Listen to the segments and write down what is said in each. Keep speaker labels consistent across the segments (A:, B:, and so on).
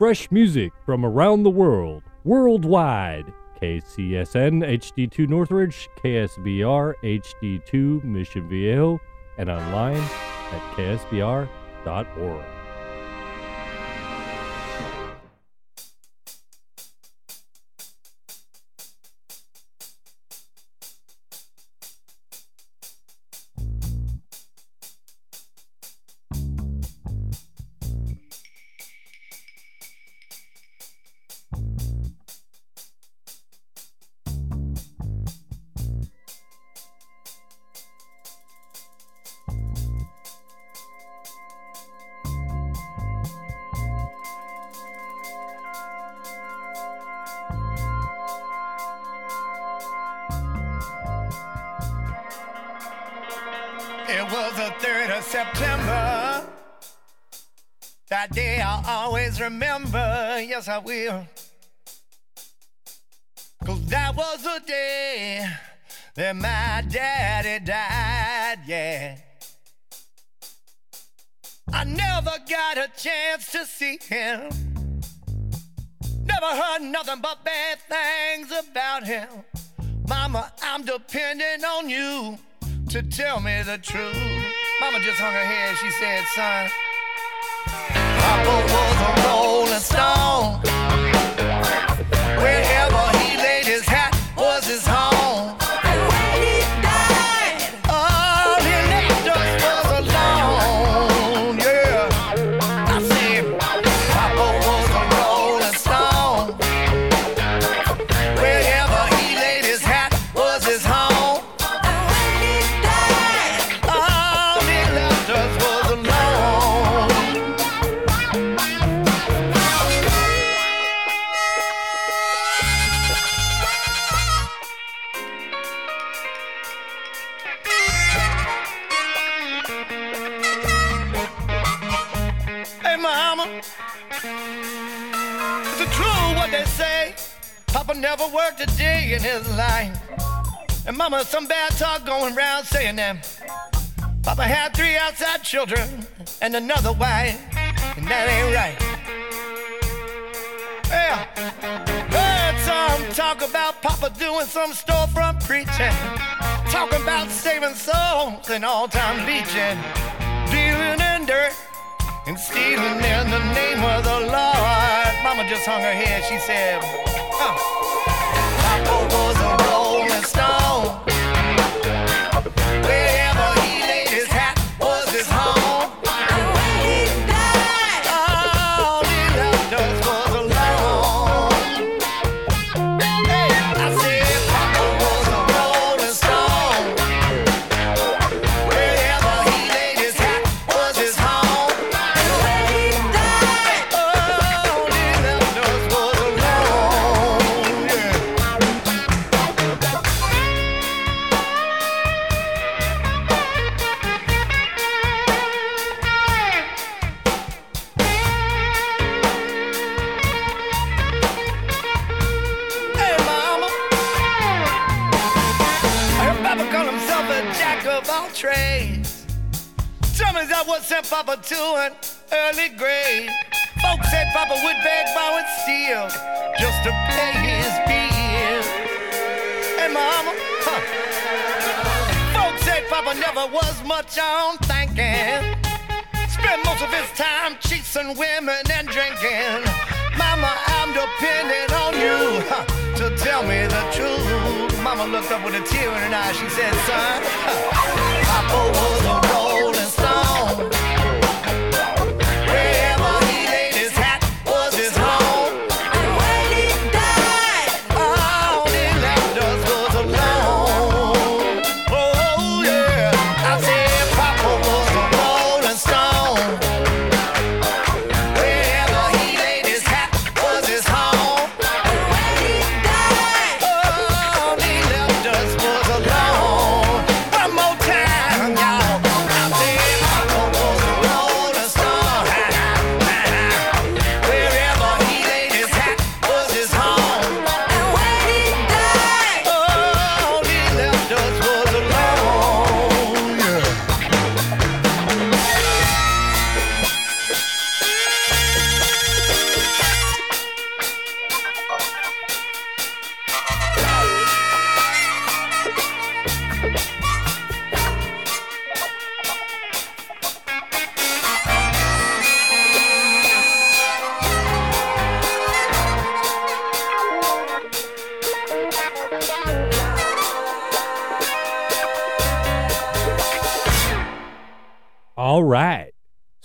A: Fresh music from around the world, worldwide. KCSN HD2 Northridge, KSBR HD2 Mission Viejo, and online at ksbr.org.
B: will. Cause that was the day that my daddy died, yeah. I never got a chance to see him. Never heard nothing but bad things about him. Mama, I'm depending on you to tell me the truth. Mama just hung her head. She said, son, Papa was a rolling had three outside children and another wife, and that ain't right. Yeah, heard some talk about Papa doing some storefront preaching, talking about saving souls and all-time beaching, dealing in dirt and stealing in the name of the Lord. Mama just hung her head. She said, huh. To an early grave. Folks said Papa would beg, borrow, and steal just to pay his bills. Hey, mama. Huh. Folks said Papa never was much on thinking. Spent most of his time chasing women and drinking. Mama, I'm depending on you huh, to tell me the truth. Mama looked up with a tear in her eye. She said, son, huh, Papa was a rolling stone.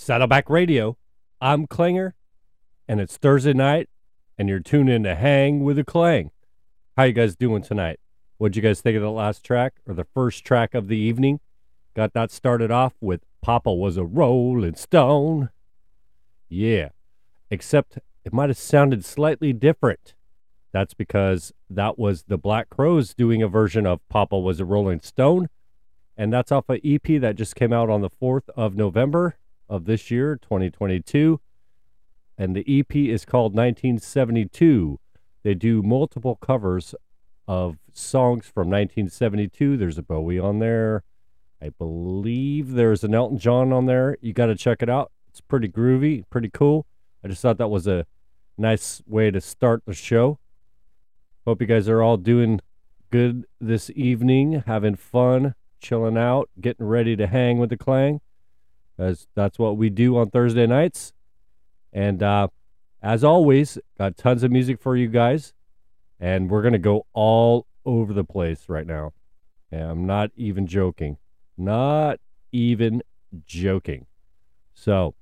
A: Saddleback Radio. I'm Klinger, and it's Thursday night, and you're tuned in to Hang with a Klang. How you guys doing tonight? What'd you guys think of the last track or the first track of the evening? Got that started off with Papa was a Rolling Stone. Yeah, except it might have sounded slightly different. That's because that was the Black Crowes doing a version of Papa was a Rolling Stone. And that's off an EP that just came out on the 4th of November of this year, 2022. And the EP is called 1972. They do multiple covers of songs from 1972. There's a Bowie on there. I believe there's an Elton John on there. You got to check it out. It's pretty groovy, pretty cool. I just thought that was a nice way to start the show. Hope you guys are all doing good this evening, having fun, chilling out, getting ready to hang with the Klang. As that's what we do on Thursday nights. And uh, as always, got tons of music for you guys. And we're to go all over the place right now. And I'm not even joking. Not even joking. So,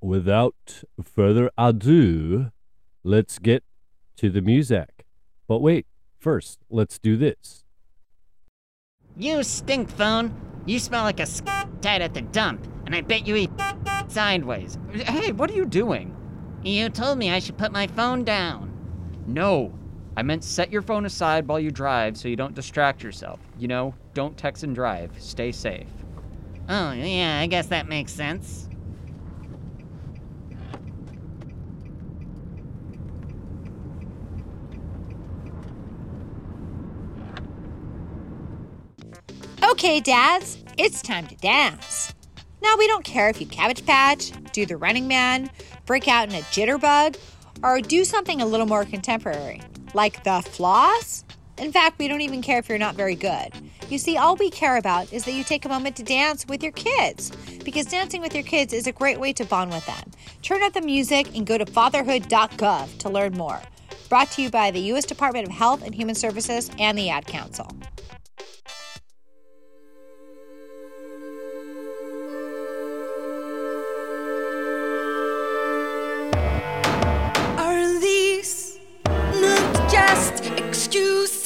A: without further ado, let's get to the music. But wait, first, let's do this.
C: You stink phone. You smell like a tied at the dump, and I bet you eat sideways.
D: Hey, what are you doing?
C: You told me I should put my phone down.
D: No. I meant set your phone aside while you drive so you don't distract yourself. You know, don't text and drive. Stay safe.
C: Oh, yeah, I guess that makes sense.
E: Okay, dads, it's time to dance. Now, we don't care if you cabbage patch, do the running man, break out in a jitterbug, or do something a little more contemporary, like the floss. In fact, we don't even care if you're not very good. You see, all we care about is that you take a moment to dance with your kids, because dancing with your kids is a great way to bond with them. Turn up the music and go to fatherhood.gov to learn more. Brought to you by the U.S. Department of Health and Human Services and the Ad Council.
F: Just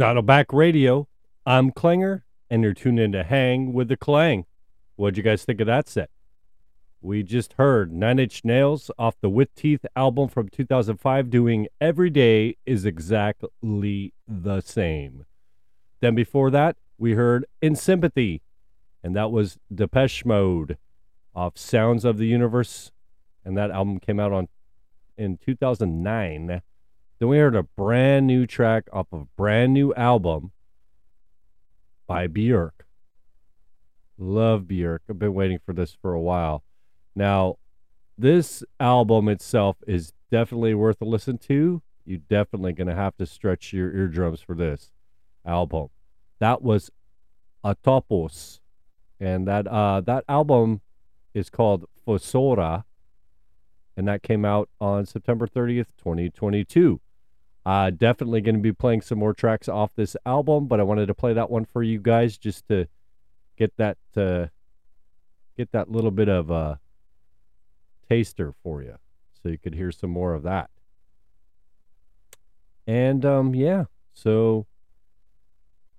A: Saddleback Radio. I'm Klinger, and you're tuned in to Hang with the Klang. What'd you guys think of that set? We just heard Nine Inch Nails off the With Teeth album from 2005 doing Every Day is Exactly the Same. Then before that, we heard In Sympathy, and that was Depeche Mode off Sounds of the Universe, and that album came out on in 2009. Then we heard a brand new track off of a brand new album by Björk. Love Björk. I've been waiting for this for a while. Now, this album itself is definitely worth a listen to. You're definitely going to have to stretch your eardrums for this album. That was Atopos. And that uh that album is called Fossora and that came out on September 30th, 2022. Uh, definitely going to be playing some more tracks off this album, but I wanted to play that one for you guys just to get that uh, get that little bit of a taster for you, so you could hear some more of that. And um, yeah, so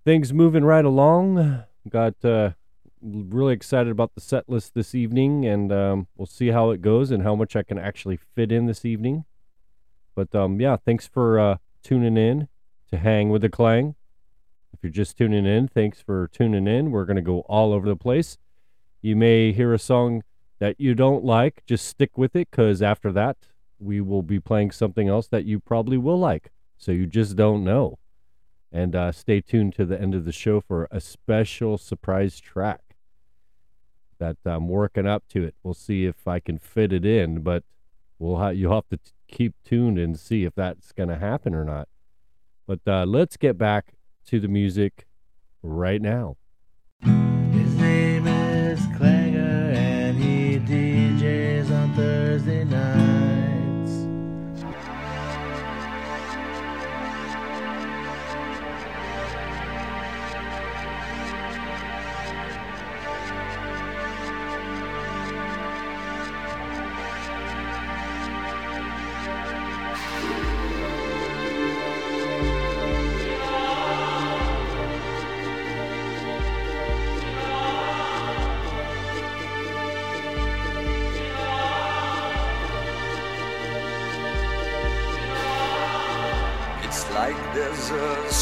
A: things moving right along. Got uh, really excited about the set list this evening, and um, we'll see how it goes and how much I can actually fit in this evening. But um, yeah, thanks for uh, tuning in to Hang with the Klang. If you're just tuning in, thanks for tuning in. We're going to go all over the place. You may hear a song that you don't like. Just stick with it because after that, we will be playing something else that you probably will like. So you just don't know. And uh, stay tuned to the end of the show for a special surprise track that I'm working up to it. We'll see if I can fit it in, but we'll ha- you'll have to t- keep tuned and see if that's going to happen or not. But uh, let's get back to the music right now.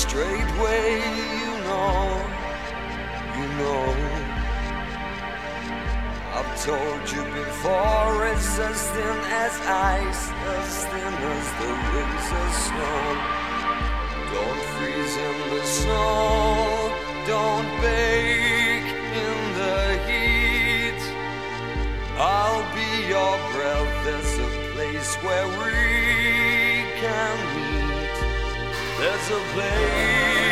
G: straightway, you know, you know. I've told you before, it's as thin as ice, as thin as the rings of snow. Don't freeze in the snow, don't bake in the heat. I'll be your breath, there's a place where we can there's a place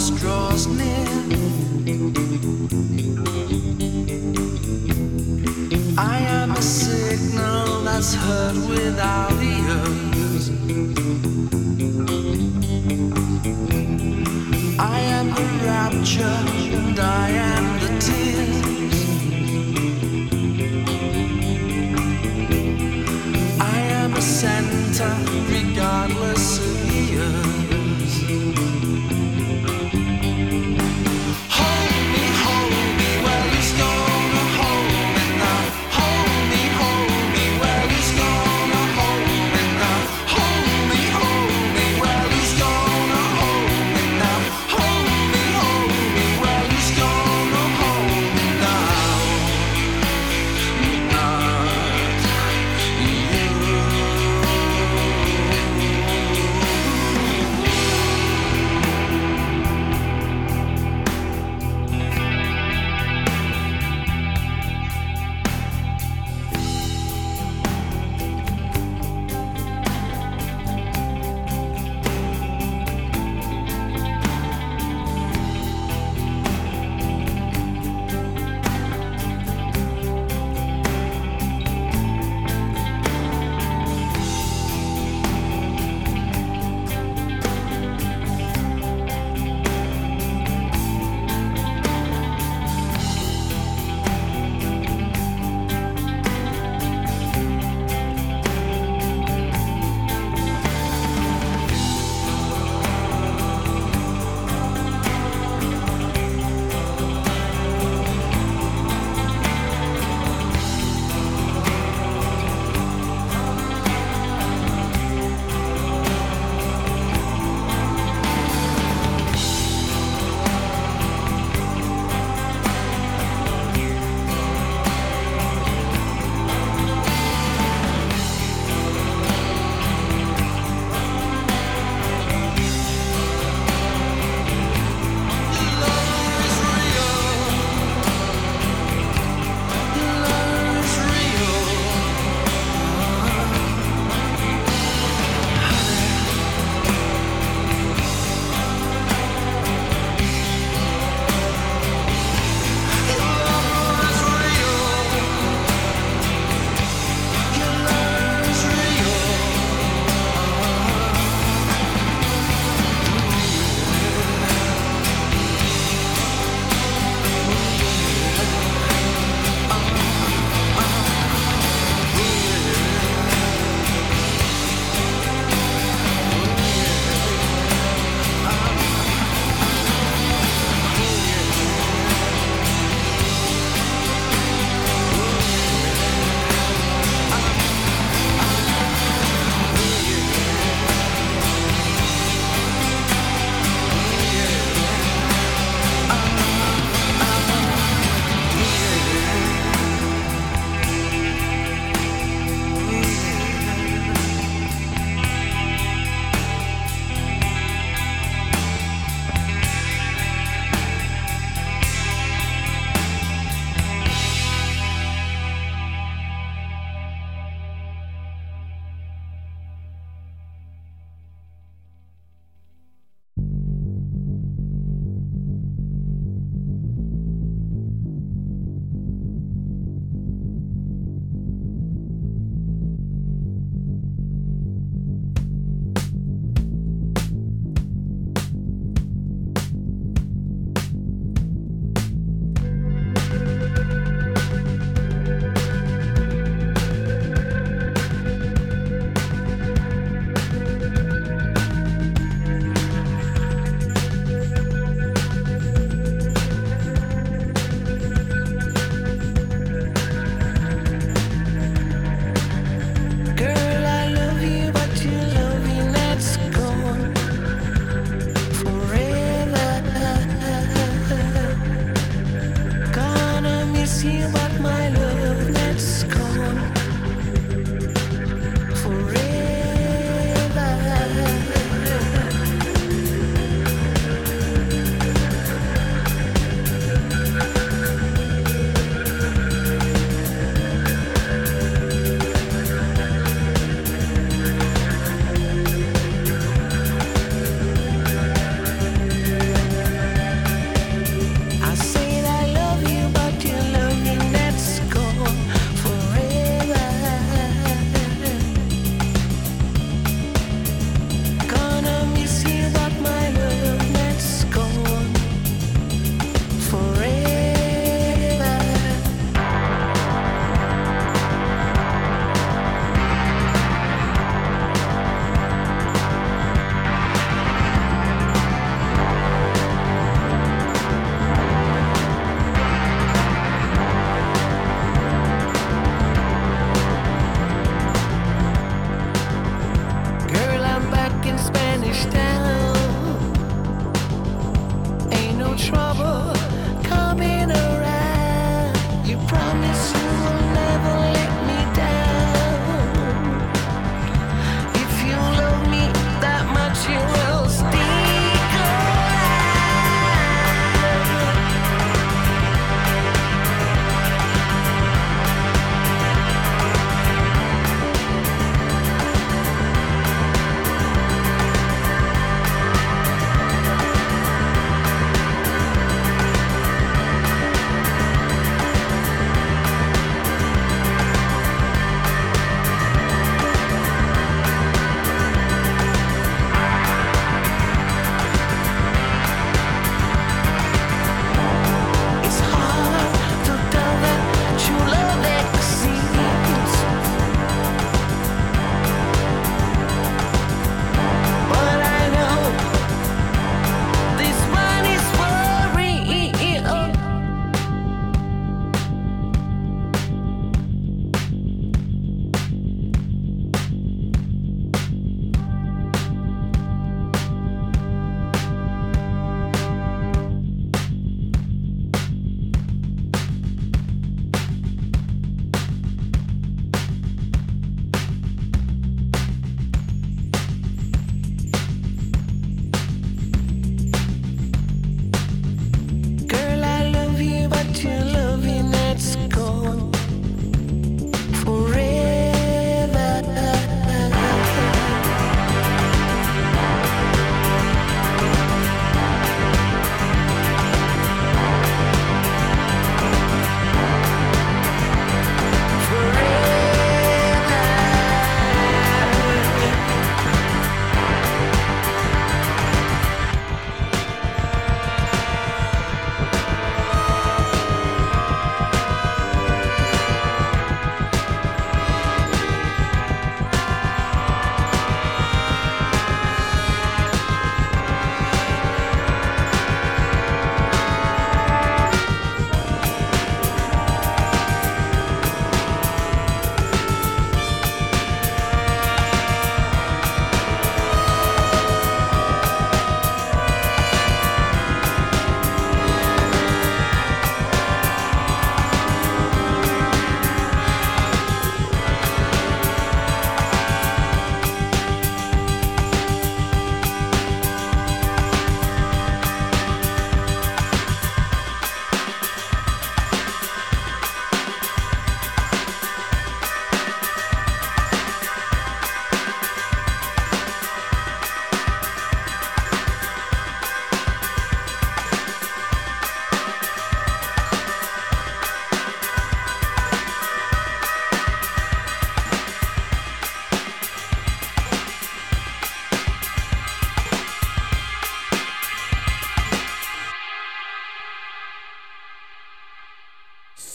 H: darkness draws near. I am a signal that's heard without ears. I am a rapture.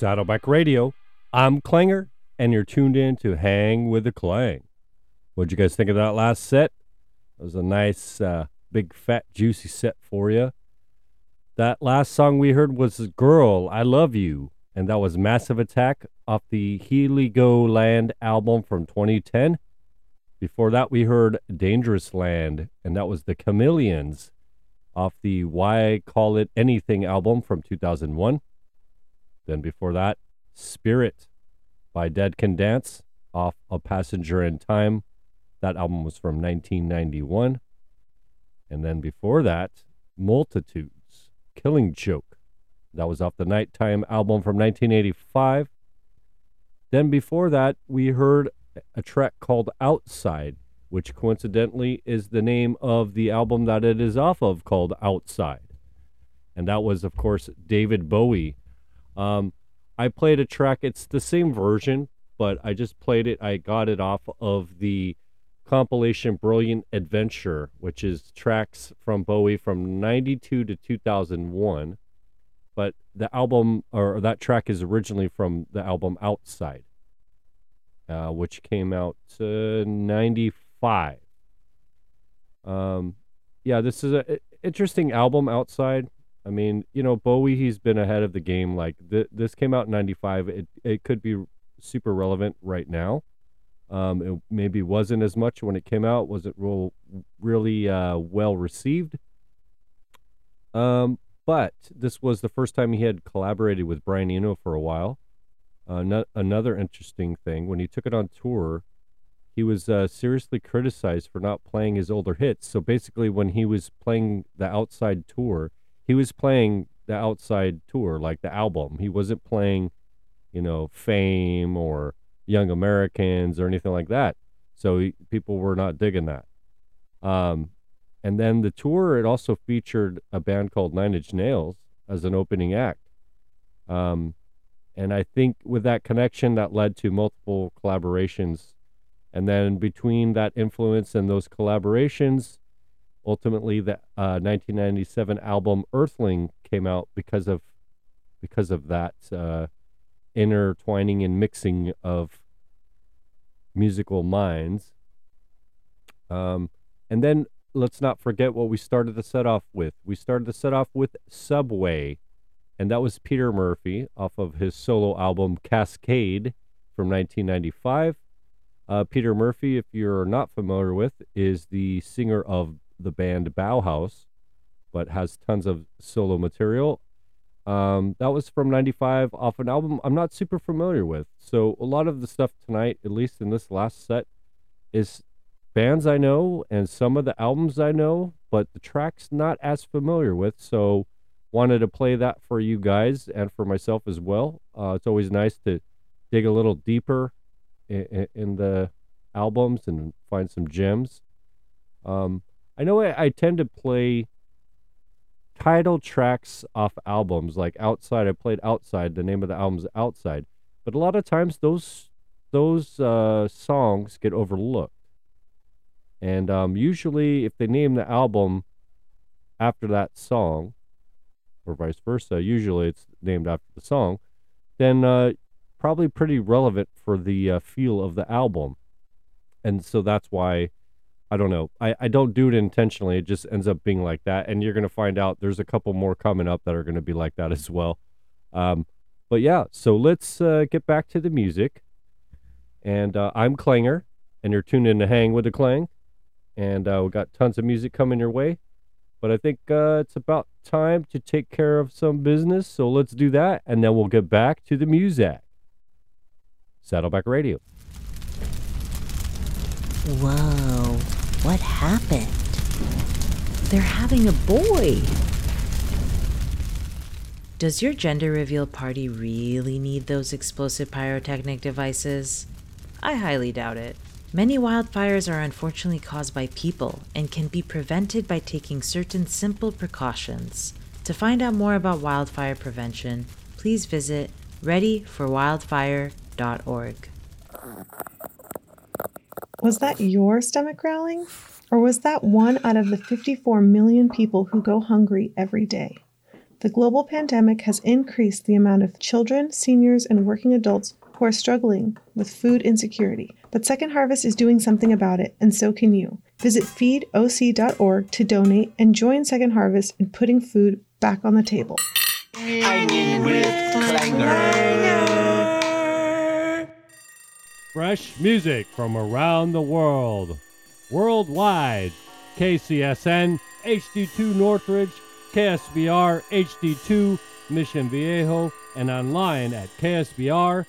A: Saddleback Radio. I'm Klanger, and you're tuned in to Hang with the Klang. What'd you guys think of that last set? It was a nice, uh, big, fat, juicy set for you. That last song we heard was Girl, I Love You, and that was Massive Attack off the Heligoland album from 2010. Before that, we heard Dangerous Land, and that was the Chameleons off the Why Call It Anything album from 2001. Then before that, Spirit by Dead Can Dance off A Passenger in Time. That album was from 1991. And then before that, Multitudes, Killing Joke. That was off the Nighttime album from 1985. Then before that, we heard a track called Outside, which coincidentally is the name of the album that it is off of called Outside. And that was, of course, David Bowie. Um, I played a track, it's the same version, but I just played it. I got it off of the compilation Brilliant Adventure, which is tracks from Bowie from 92 to 2001. But the album, or that track is originally from the album Outside uh, which came out uh, 95. Um, yeah, this is an interesting album outside. I mean, you know, Bowie, he's been ahead of the game. Like th- this came out in 95. It, it could be super relevant right now. Um, it maybe wasn't as much when it came out. Was it real, really uh, well received? Um, but this was the first time he had collaborated with Brian Eno for a while. Uh, no, another interesting thing when he took it on tour, he was uh, seriously criticized for not playing his older hits. So basically, when he was playing the outside tour, he was playing the outside tour, like the album. He wasn't playing, you know, Fame or Young Americans or anything like that. So he, people were not digging that. Um, and then the tour, it also featured a band called Nine Inch Nails as an opening act. Um, and I think with that connection, that led to multiple collaborations. And then between that influence and those collaborations, ultimately the uh, 1997 album Earthling came out because of because of that uh, intertwining and mixing of musical minds. Um, and then let's not forget what we started the set off with. We started the set off with Subway and that was Peter Murphy off of his solo album Cascade from 1995. Uh, Peter Murphy, if you're not familiar with, is the singer of the band Bauhaus, but has tons of solo material. Um, that was from 95 off an album I'm not super familiar with. So a lot of the stuff tonight, at least in this last set, is bands I know and some of the albums I know, but the tracks not as familiar with. So wanted to play that for you guys and for myself as well. Uh, it's always nice to dig a little deeper in, in the albums and find some gems. Um, I know I, I tend to play title tracks off albums like outside. I played outside. The name of the album's outside. But a lot of times those those uh, songs get overlooked. And um, usually if they name the album after that song or vice versa usually it's named after the song then uh, probably pretty relevant for the uh, feel of the album. And so that's why I don't know. I, I don't do it intentionally. It just ends up being like that. And you're going to find out there's a couple more coming up that are going to be like that as well. Um, but yeah, so let's uh, get back to the music. And uh, I'm Klanger, and you're tuned in to Hang with the Klang. And uh, we got tons of music coming your way. But I think uh, it's about time to take care of some business. So let's do that. And then we'll get back to the music. Saddleback Radio.
I: Whoa, what happened? They're having a boy. Does your gender reveal party really need those explosive pyrotechnic devices? I highly doubt it. Many wildfires are unfortunately caused by people and can be prevented by taking certain simple precautions. To find out more about wildfire prevention, please visit readyforwildfire.org.
J: Was that your stomach growling? Or was that one out of the 54 million people who go hungry every day? The global pandemic has increased the amount of children, seniors, and working adults who are struggling with food insecurity. But Second Harvest is doing something about it, and so can you. Visit feedoc.org to donate and join Second Harvest in putting food back on the table.
A: Fresh music from around the world. Worldwide. KCSN, HD2 Northridge, KSBR, HD2 Mission Viejo, and online at ksbr.org.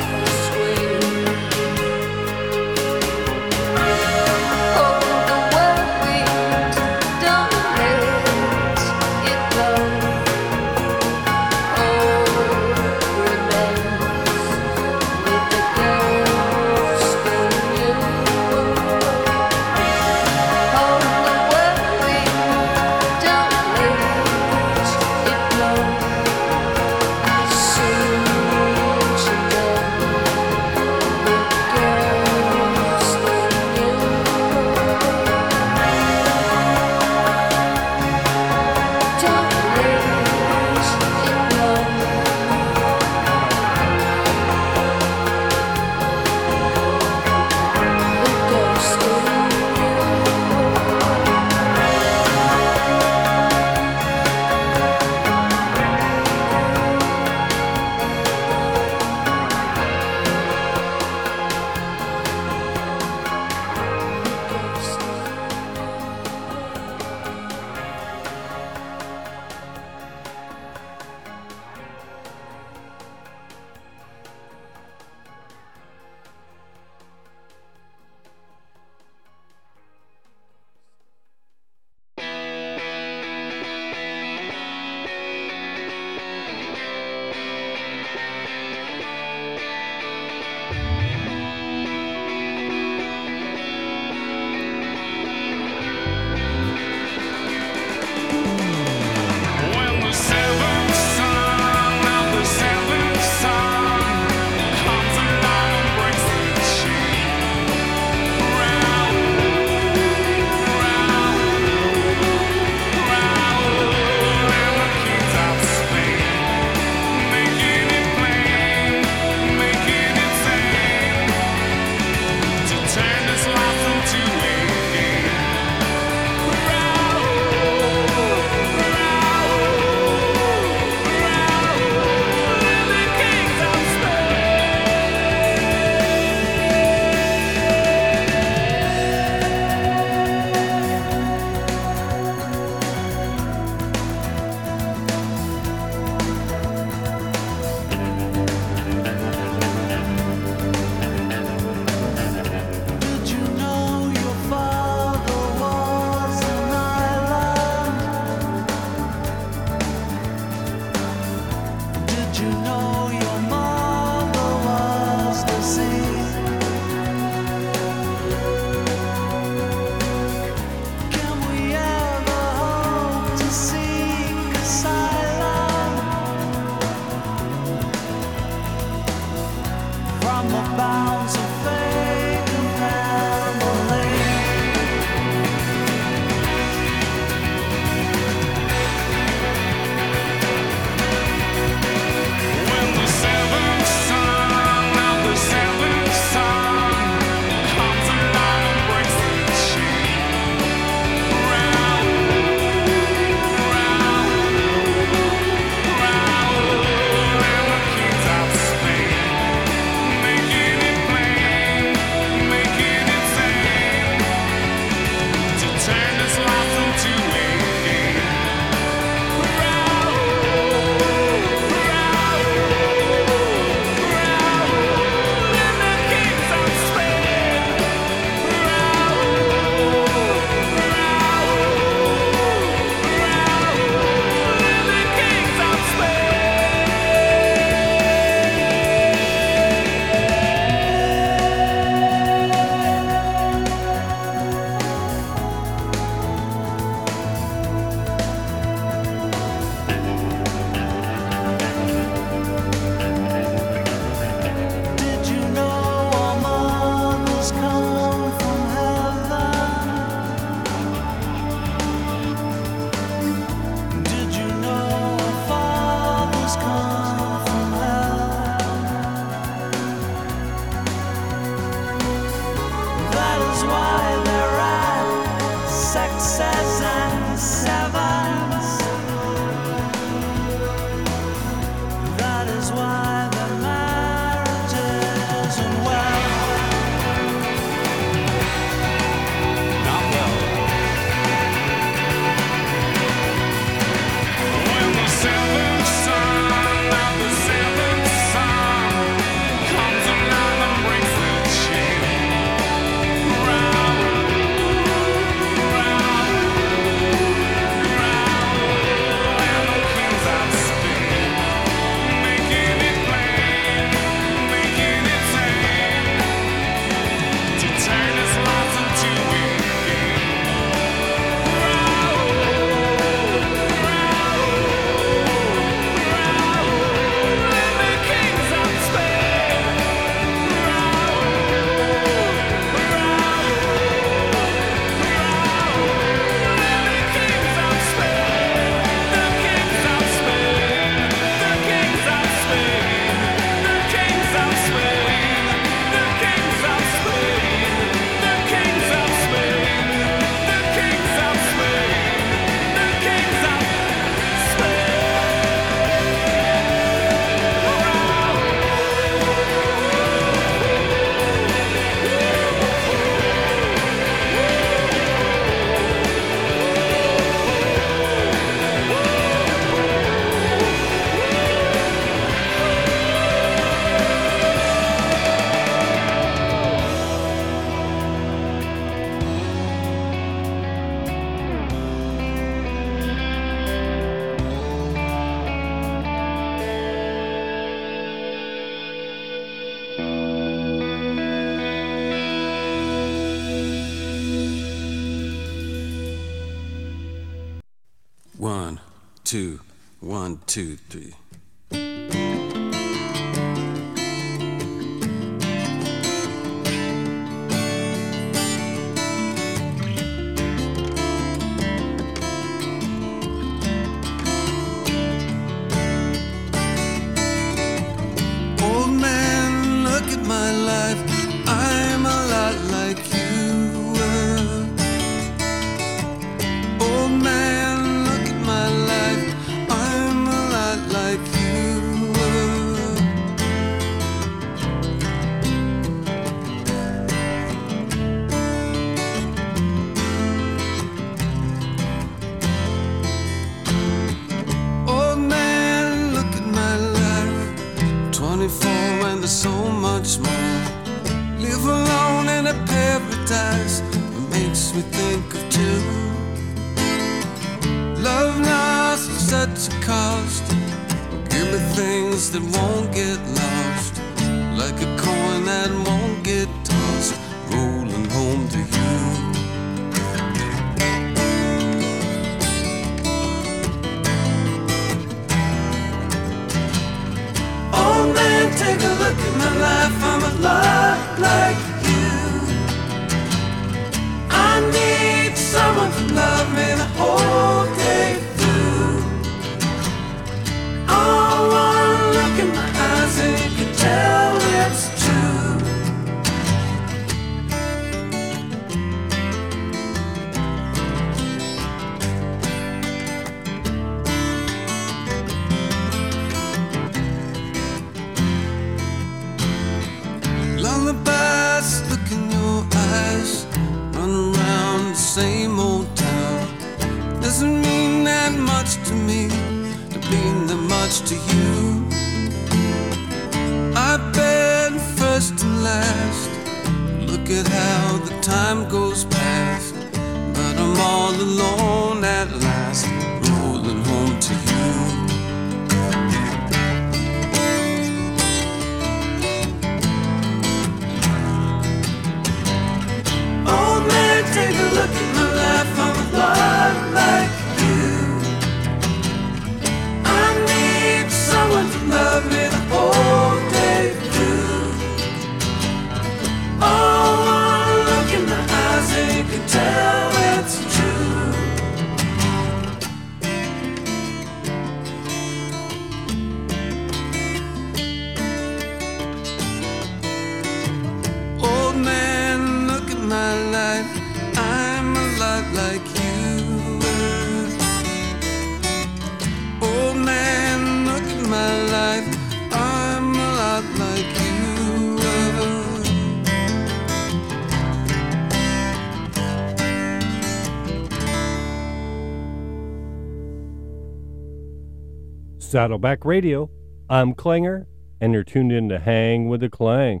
A: Saddleback Radio. I'm Klanger, and you're tuned in to Hang with the Klang.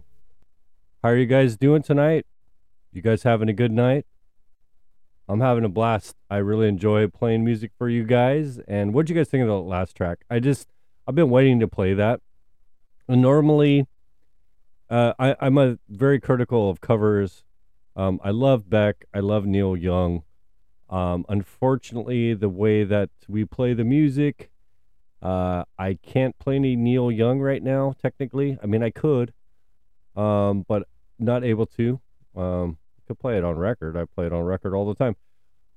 A: How are you guys doing tonight? You guys having a good night? I'm having a blast. I really enjoy playing music for you guys. And what'd you guys think of the last track? I just, I've been waiting to play that. Normally, uh, I, I'm a very critical of covers. Um, I love Beck. I love Neil Young. Um, unfortunately, the way that we play the music, uh, I can't play any Neil Young right now. Technically, I mean I could, um, but not able to. Um, I could play it on record. I play it on record all the time.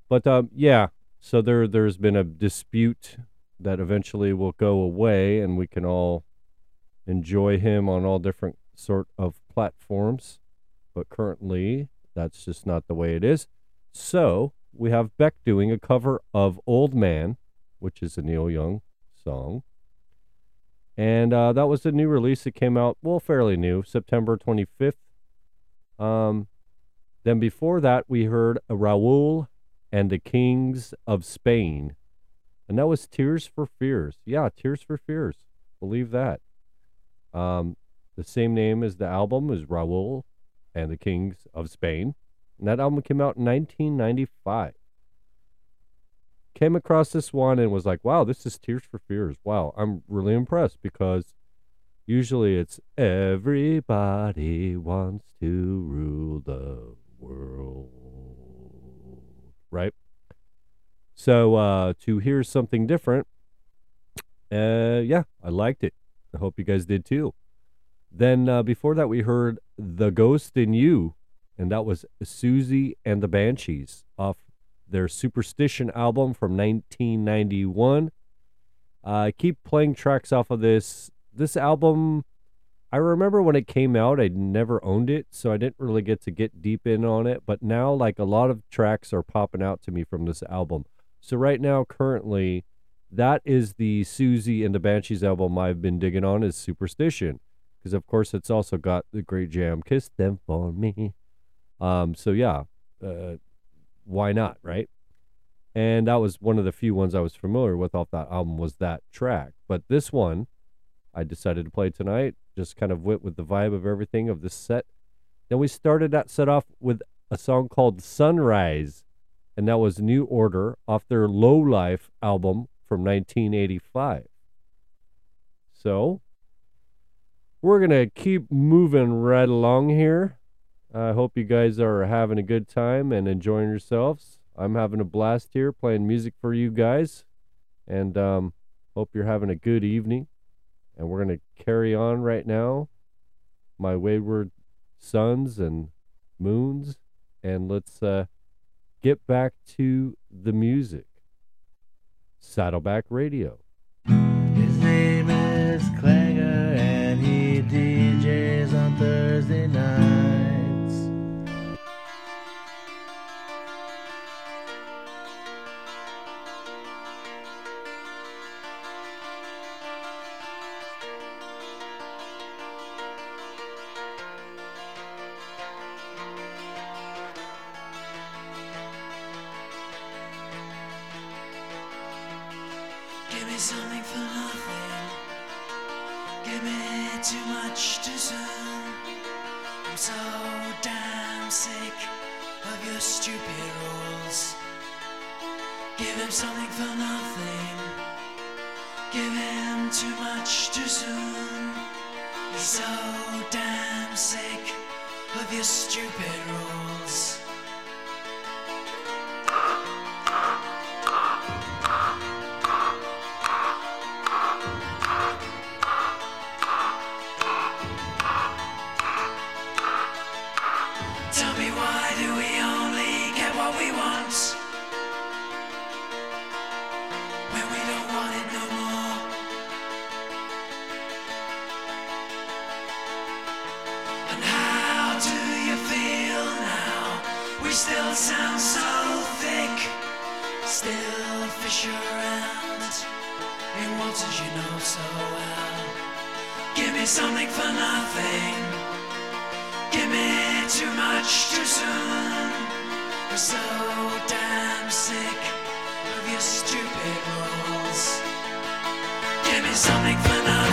A: But um, yeah, so there there's been a dispute that eventually will go away, and we can all enjoy him on all different sort of platforms. But currently, that's just not the way it is. So we have Beck doing a cover of "Old Man," which is a Neil Young song. And uh, that was a new release that came out, well, fairly new, September 25th. Um, then before that, we heard Raoul and the Kings of Spain. And that was Tears for Fears. Yeah, Tears for Fears. Believe that. Um, the same name as the album is Raoul and the Kings of Spain. And that album came out in 1995 came across this one and was like, wow, this is Tears for Fears. Wow, I'm really impressed because usually it's everybody wants to rule the world, right? So uh, to hear something different, uh, yeah, I liked it. I hope you guys did too. Then uh, before that, we heard "The Ghost in You," and that was Siouxsie and the Banshees off their Superstition album from 1991. Uh, I keep playing tracks off of this. This album, I remember when it came out, I never owned it, so I didn't really get to get deep in on it. But now, like a lot of tracks are popping out to me from this album. So right now, currently, that is the Siouxsie and the Banshees album I've been digging on is Superstition, because of course it's also got the great jam "Kiss Them for Me." Um, so yeah, uh, why not, right? And that was one of the few ones I was familiar with off that album was that track. But this one, I decided to play tonight. Just kind of went with the vibe of everything of this set. Then we started that set off with a song called Sunrise, and that was New Order off their Low Life album from 1985. So we're gonna keep moving right along here. I hope you guys are having a good time and enjoying yourselves. I'm having a blast here playing music for you guys, and um, hope you're having a good evening. And we're gonna carry on right now, my wayward sons and moons, and let's uh, get back to the music. Saddleback Radio.
K: His name is
H: something for nothing. Give him too much too soon. He's so damn sick of your stupid rules. Nothing. Give me too much too soon. I'm so damn sick of your stupid rules. Give me something for nothing.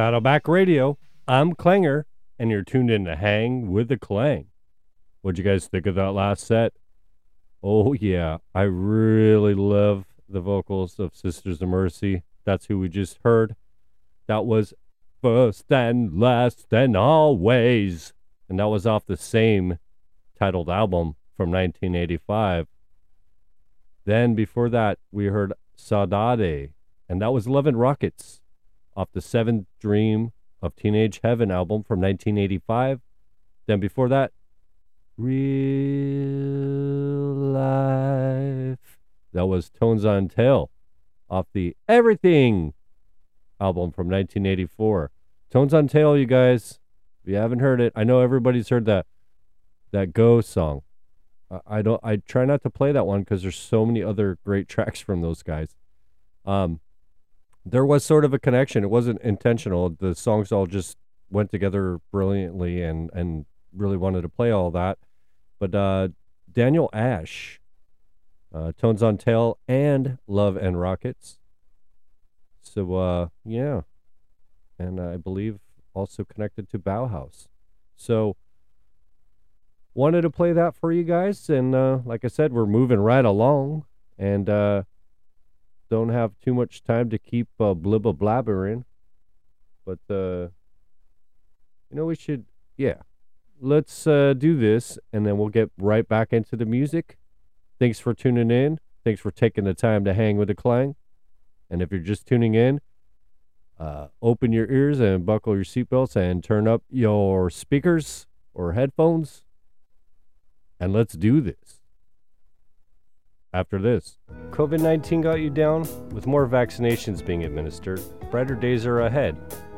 A: Saddleback Radio. I'm Klanger, and you're tuned in to Hang with the Klang. What'd you guys think of that last set? Oh, yeah. I really love the vocals of Sisters of Mercy. That's who we just heard. That was First and Last and Always. And that was off the same titled album from 1985. Then before that, we heard Saudade, and that was Love and Rockets off the Seventh Dream of Teenage Heaven album from 1985. Then before that, Real Life. That was Tones on Tail off the Everything album from 1984. Tones on Tail, you guys. If you haven't heard it, I know everybody's heard that that Go song. I- don't. I try not to play that one because there's so many other great tracks from those guys. Um, there was sort of a connection. It wasn't intentional. The songs all just went together brilliantly, and and really wanted to play all that. But uh, Daniel Ash, uh, Tones on Tail, and Love and Rockets. So uh, yeah, and I believe also connected to Bauhaus. So wanted to play that for you guys, and uh, like I said, we're moving right along, and uh, don't have too much time to keep uh, blibba blabbering. But uh, you know, we should, yeah. Let's uh, do this, and then we'll get right back into the music. Thanks for tuning in. Thanks for taking the time to hang with the Klang. And if you're just tuning in, uh, open your ears and buckle your seatbelts and turn up your speakers or headphones. And let's do this. After this, COVID 19 got you down? With more vaccinations being administered, brighter days are ahead.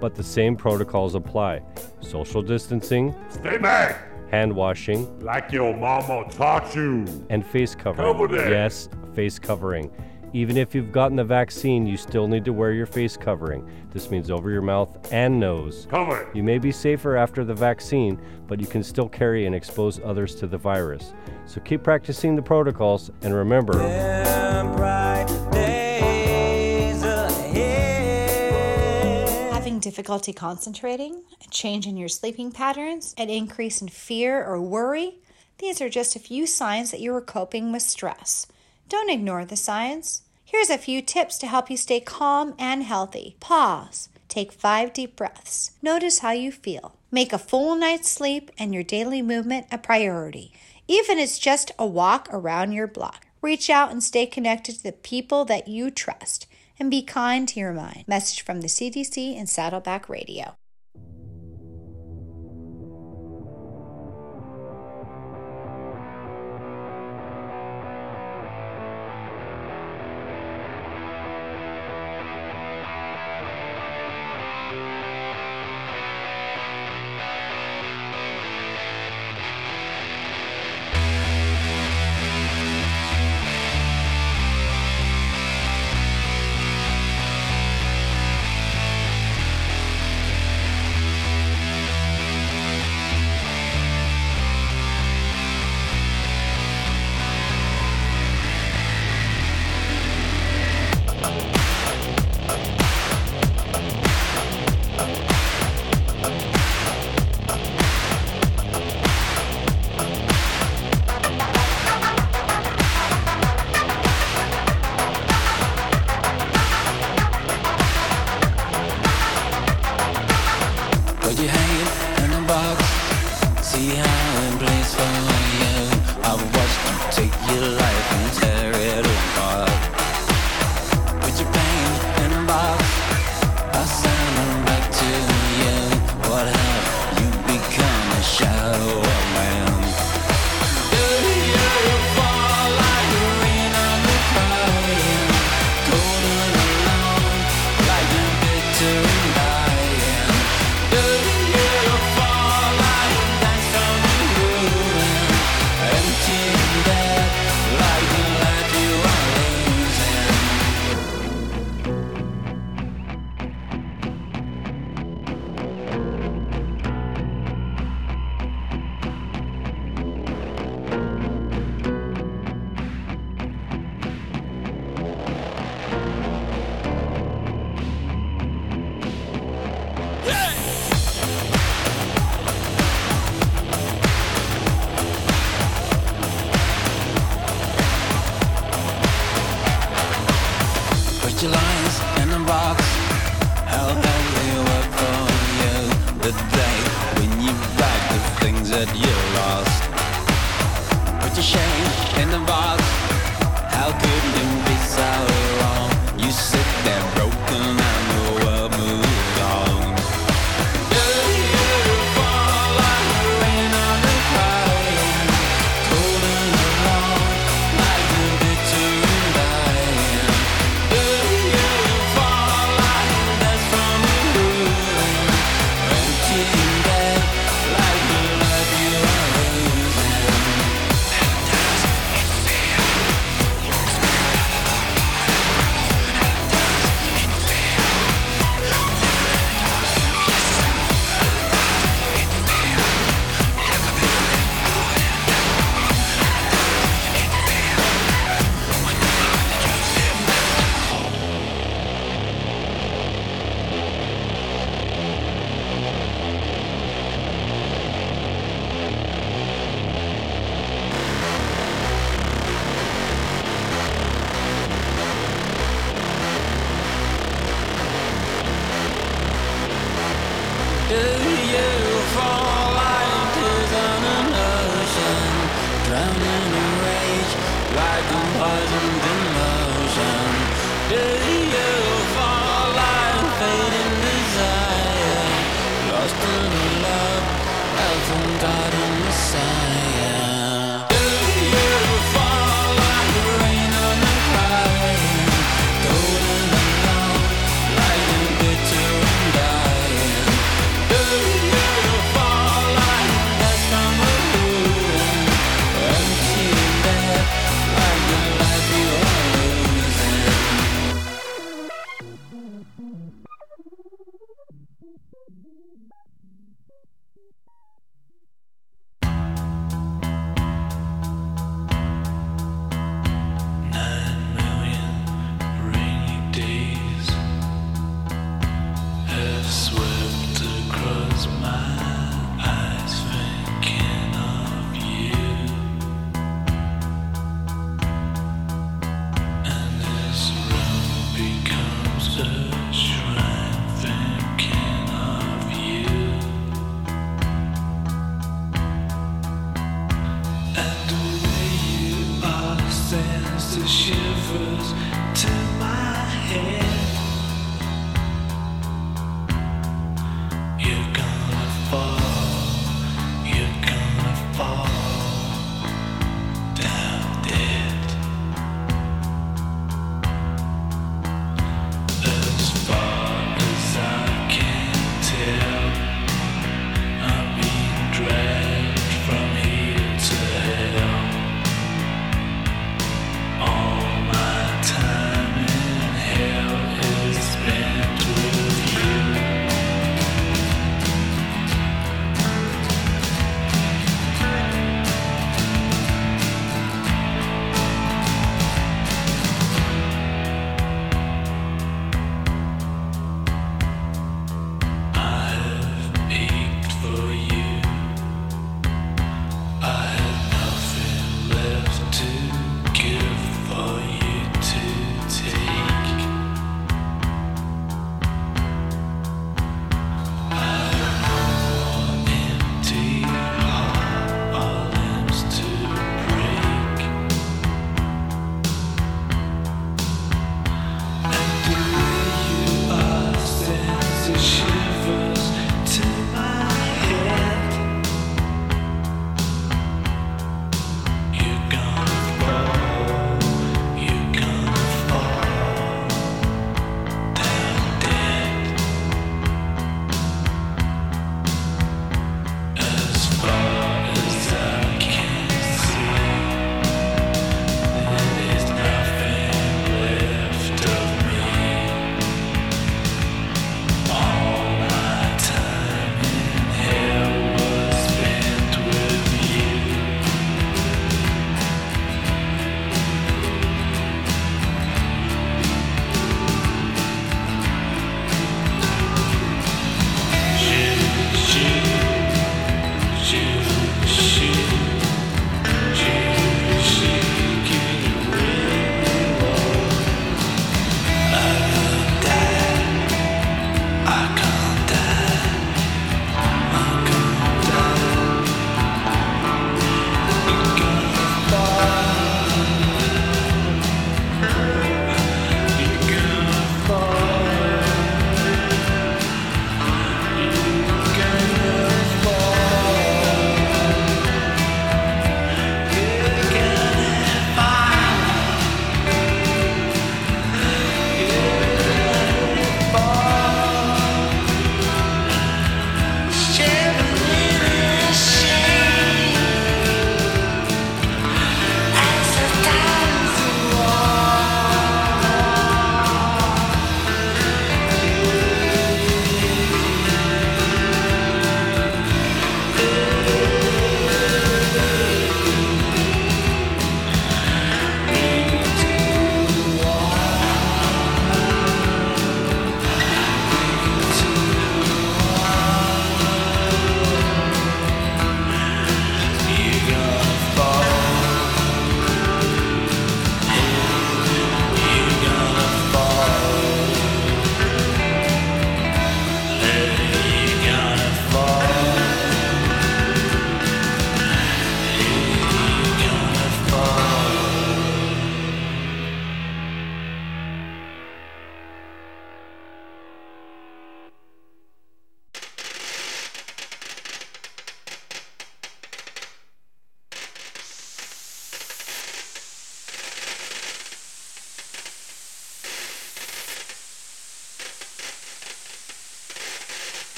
A: But the same protocols apply social distancing,
L: Stay back!
A: hand washing,
L: Like your mama taught you.
A: and face covering.
L: Cover.
A: Yes, face covering.
L: Even if you've gotten the vaccine, you still need to wear your face covering. This means over your mouth and nose.
M: Cover.
L: You may be safer after the vaccine, but you can still carry and expose others to the virus. So keep practicing the protocols and remember.
N: Having difficulty concentrating, a change in your sleeping patterns, an increase in fear or worry? These are just a few signs that you are coping with stress. Don't ignore the signs. Here's a few tips to help you stay calm and healthy. Pause. Take five deep breaths. Notice how you feel. Make a full night's sleep and your daily movement a priority, even if it's just a walk around your block. Reach out and stay connected to the people that you trust and be kind to your mind. Message from the CDC and Saddleback Radio.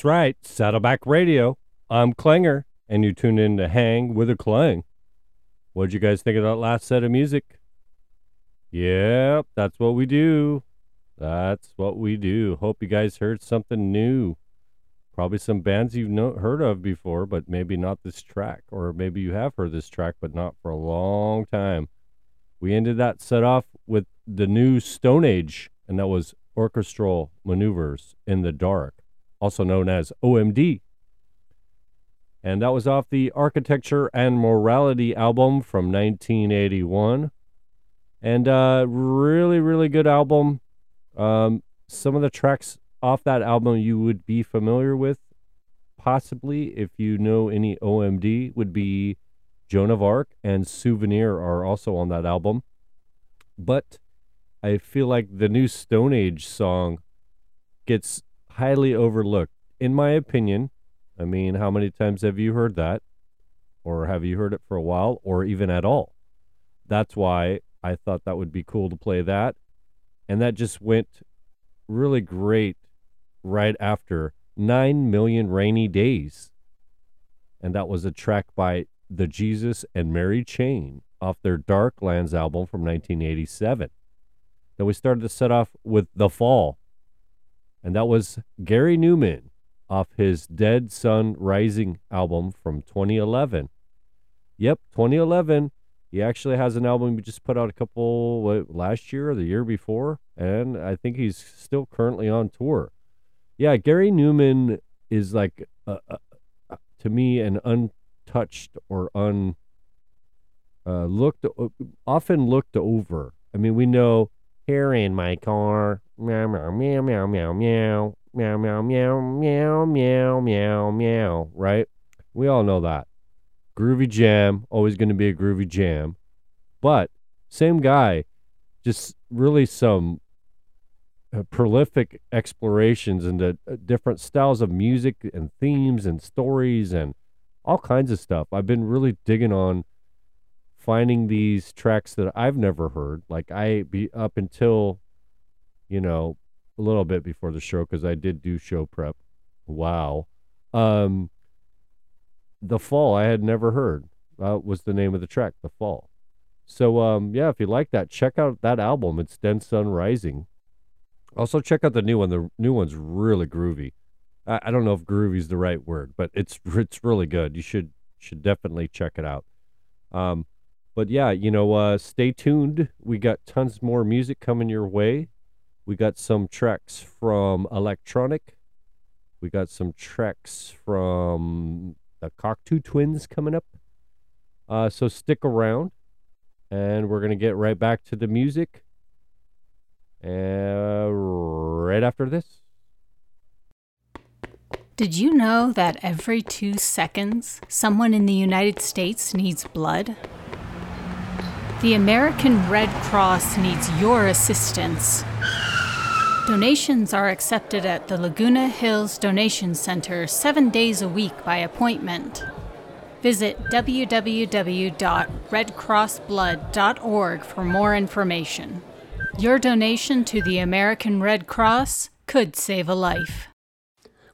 A: That's right, Saddleback Radio. I'm Klanger, and you tune in to Hang with a Klang. What'd you guys think of that last set of music? Yep, that's what we do. That's what we do. Hope you guys heard something new. Probably some bands you've no- heard of before, but maybe not this track. Or maybe you have heard this track, but not for a long time. We ended that set off with the new Stone Age, and that was Orchestral Maneuvers in the Dark, also known as OMD. And that was off the Architecture and Morality album from 1981. And uh, really, really good album. Um, some of the tracks off that album you would be familiar with, possibly if you know any OMD, would be Joan of Arc and Souvenir are also on that album. But I feel like the new Stone Age song gets highly overlooked, in my opinion. I mean, how many times have you heard that? Or have you heard it for a while, or even at all? That's why I thought that would be cool to play that. And that just went really great right after 9 million rainy days. And that was a track by The Jesus and Mary Chain off their Darklands album from 1987. Then we started to set off with The Fall. And that was Gary Numan off his Dead Son Rising album from 2011. Yep, 2011. He actually has an album he just put out a couple what, last year or the year before, and I think he's still currently on tour. Yeah, Gary Numan is like uh, uh, uh, to me an untouched or un uh, looked often looked over. I mean, we know hair in my car. Meow, meow, meow, meow, meow, meow. Meow, meow, meow, meow, meow, meow, meow. Right? We all know that. Groovy jam, always going to be a groovy jam. But same guy, just really some uh, prolific explorations into uh, different styles of music and themes and stories and all kinds of stuff. I've been really digging on finding these tracks that I've never heard. Like I be up until you know a little bit before the show because I did do show prep. Wow. Um, the Fall I had never heard uh, was the name of the track, The Fall. So um, yeah, if you like that, check out that album. It's Dead Son Rising. Also check out the new one. The new one's really groovy. I, I don't know if groovy is the right word, but it's it's really good. You should should definitely check it out. Um, but yeah, you know, uh, stay tuned. We got tons more music coming your way. We got some tracks from Electronic. We got some tracks from the Cocteau Twins coming up. Uh, so stick around, and we're gonna get right back to the music. Uh, right after this.
O: Did you know that every two seconds, someone in the United States needs blood? The American Red Cross needs your assistance. Donations are accepted at the Laguna Hills Donation Center seven days a week by appointment. Visit www.redcrossblood.org for more information. Your donation to the American Red Cross could save a life.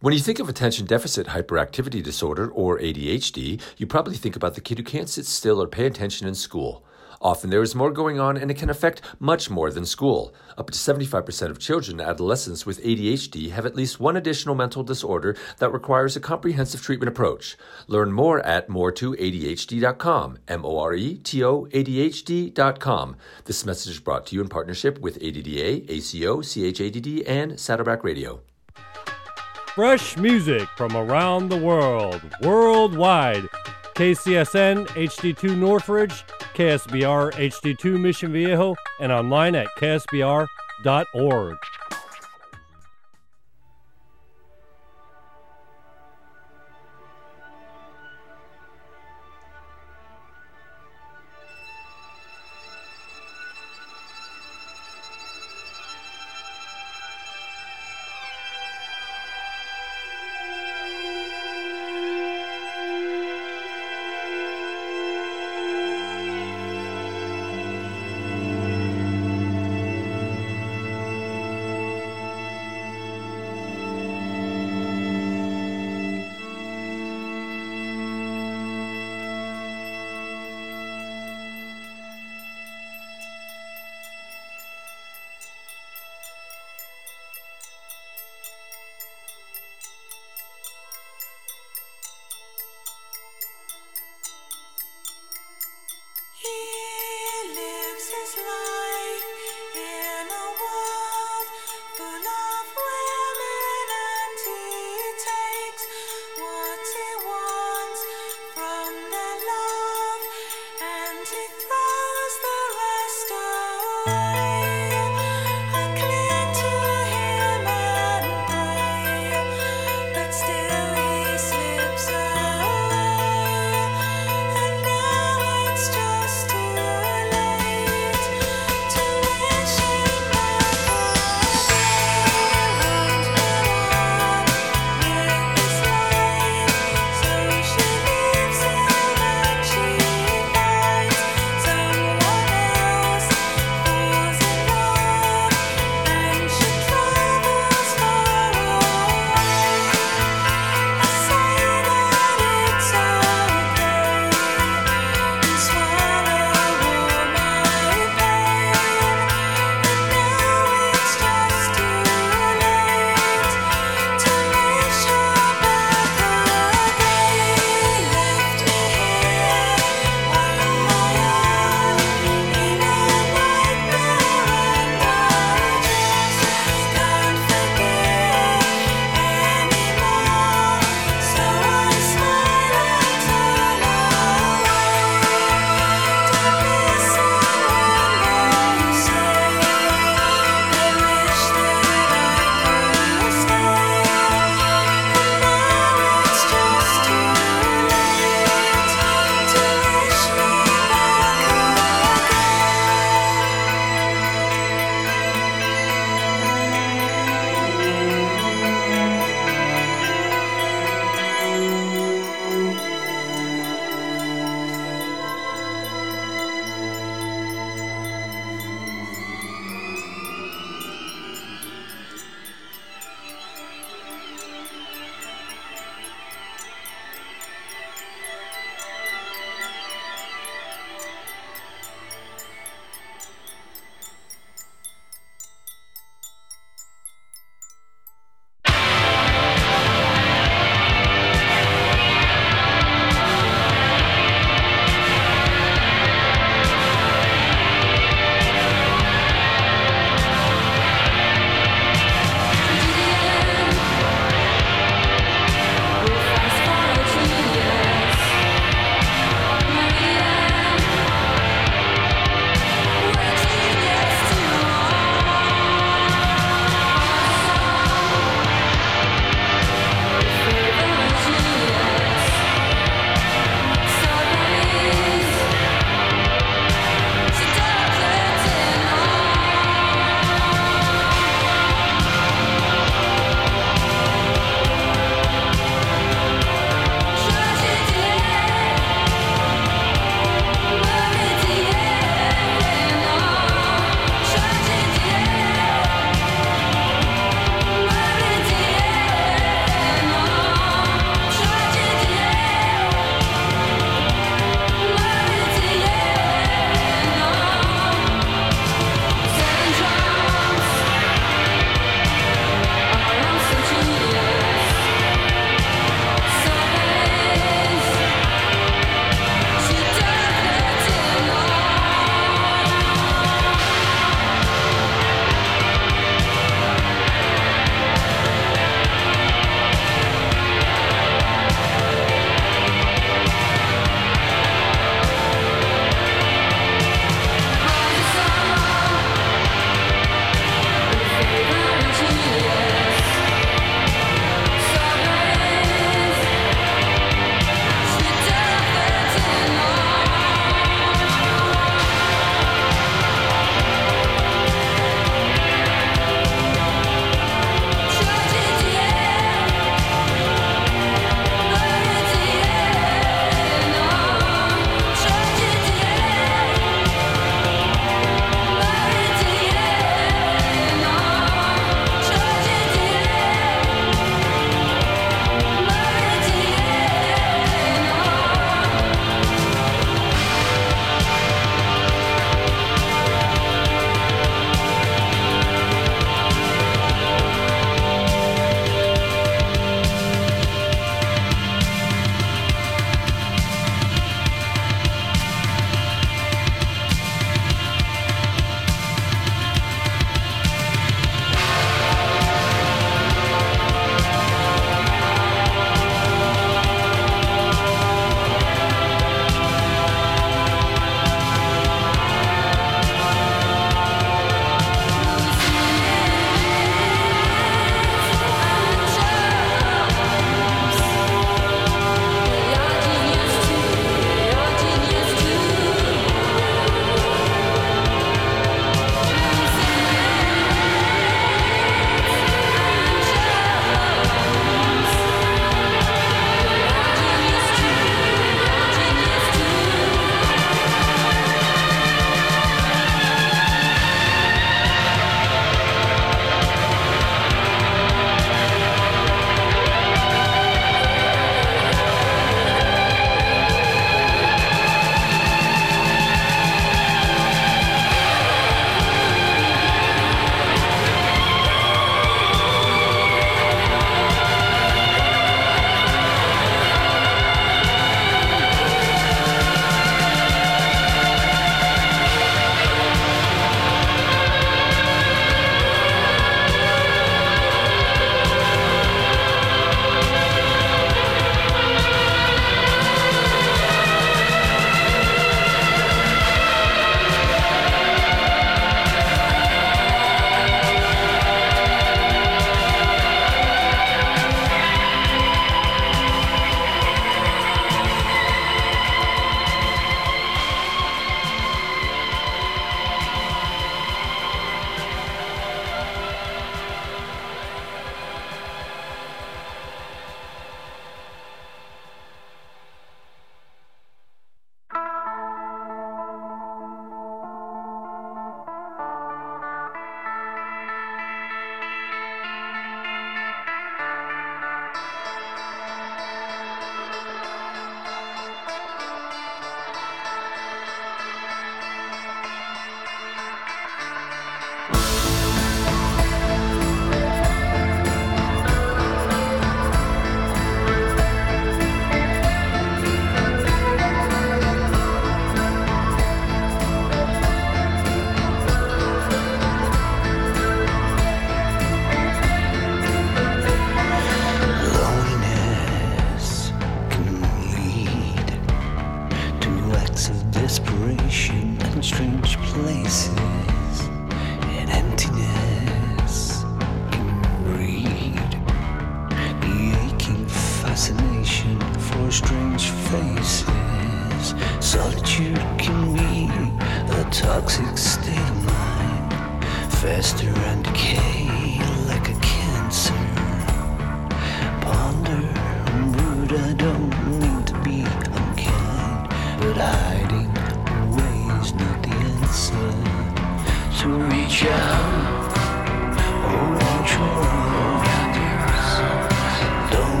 P: When you think of attention deficit hyperactivity disorder, or ADHD, you probably think about the kid who can't sit still or pay attention in school. Often there is more going on and it can affect much more than school. Up to 75% of children and adolescents with ADHD have at least one additional mental disorder that requires a comprehensive treatment approach. Learn more at more2adhd.com, M O R E T O ADHD.com. This message is brought to you in partnership with ADDA, ACO, CHADD, and Saddleback Radio.
A: Fresh music from around the world, worldwide. KCSN HD2 Northridge, KSBR HD2 Mission Viejo, and online at ksbr.org.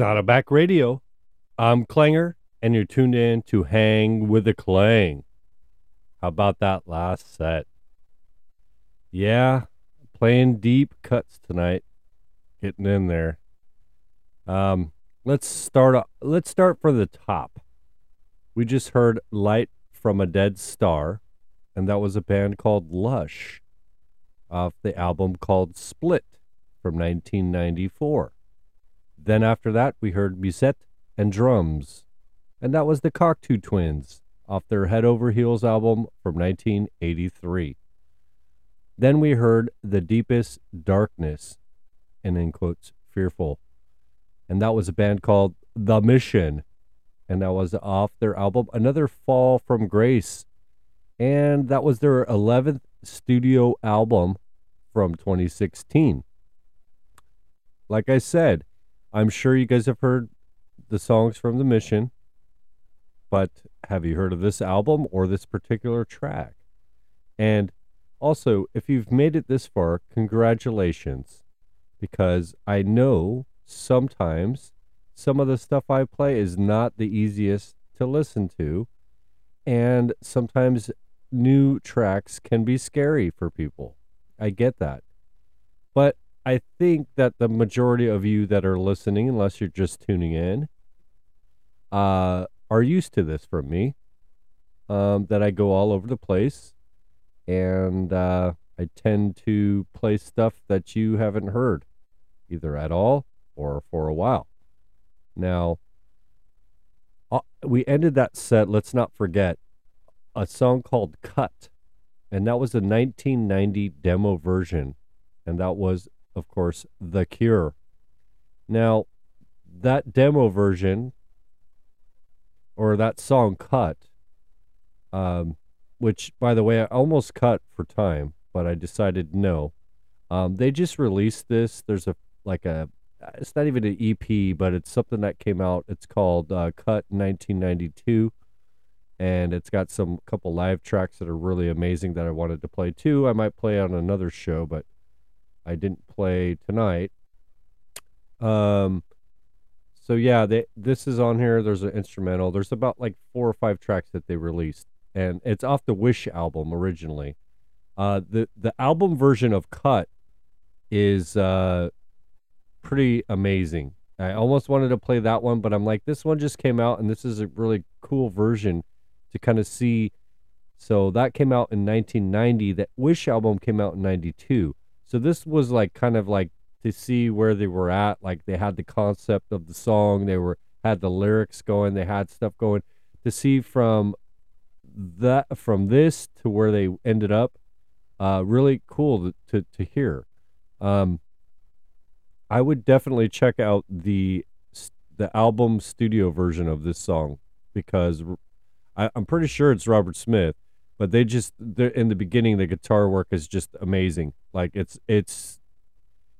A: Saddleback Radio. I'm Klanger, and you're tuned in to Hang with the Klang. How about that last set? Yeah, playing deep cuts tonight, getting in there. Um, let's start. Let's start from the top. We just heard "Light from a Dead Star," and that was a band called Lush, off the album called Split from 1994. Then after that, we heard Musette and Drums, and that was the Cocteau Twins off their Head Over Heels album from 1983. Then we heard The Deepest Darkness, and in quotes, Fearful, and that was a band called The Mission, and that was off their album Another Fall from Grace, and that was their 11th studio album from 2016. Like I said, I'm sure you guys have heard the songs from the mission, but have you heard of this album or this particular track? And also, if you've made it this far, congratulations, because I know sometimes some of the stuff I play is not the easiest to listen to, and sometimes new tracks can be scary for people. I get that. But I think that the majority of you that are listening, unless you're just tuning in, uh, are used to this from me. Um, that I go all over the place, and uh, I tend to play stuff that you haven't heard, either at all or for a while. Now, uh, we ended that set. Let's not forget a song called "Cut," and that was a 1990 demo version, and that was of course, The Cure. Now, that demo version or that song cut, um, which, by the way, I almost cut for time, but I decided no. Um, they just released this. There's a like a, it's not even an EP, but it's something that came out. It's called uh, Cut 1992, and it's got some couple live tracks that are really amazing that I wanted to play too. I might play on another show, but I didn't play tonight. Um, so yeah, they this is on here. There's an instrumental. There's about like four or five tracks that they released, and it's off the Wish album originally. Uh, the the album version of Cut is uh pretty amazing. I almost wanted to play that one, but I'm like, this one just came out, and this is a really cool version to kind of see. So that came out in 1990. That Wish album came out in 92. So this was like kind of like to see where they were at. Like they had the concept of the song, they were had the lyrics going, they had stuff going. To see from that from this to where they ended up, uh, really cool to to, to hear. Um, I would definitely check out the the album studio version of this song because I, I'm pretty sure it's Robert Smith but they just in the beginning the guitar work is just amazing. Like it's it's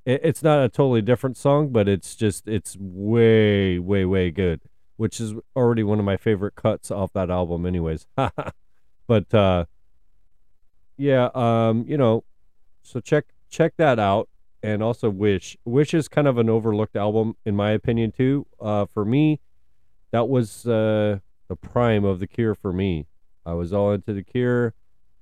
A: it's not a totally different song but it's just it's way way way good which is already one of my favorite cuts off that album anyways. But uh yeah um you know so check check that out. And also wish. Wish is kind of an overlooked album in my opinion too. Uh for me that was uh the prime of the cure for me I was all into the Cure.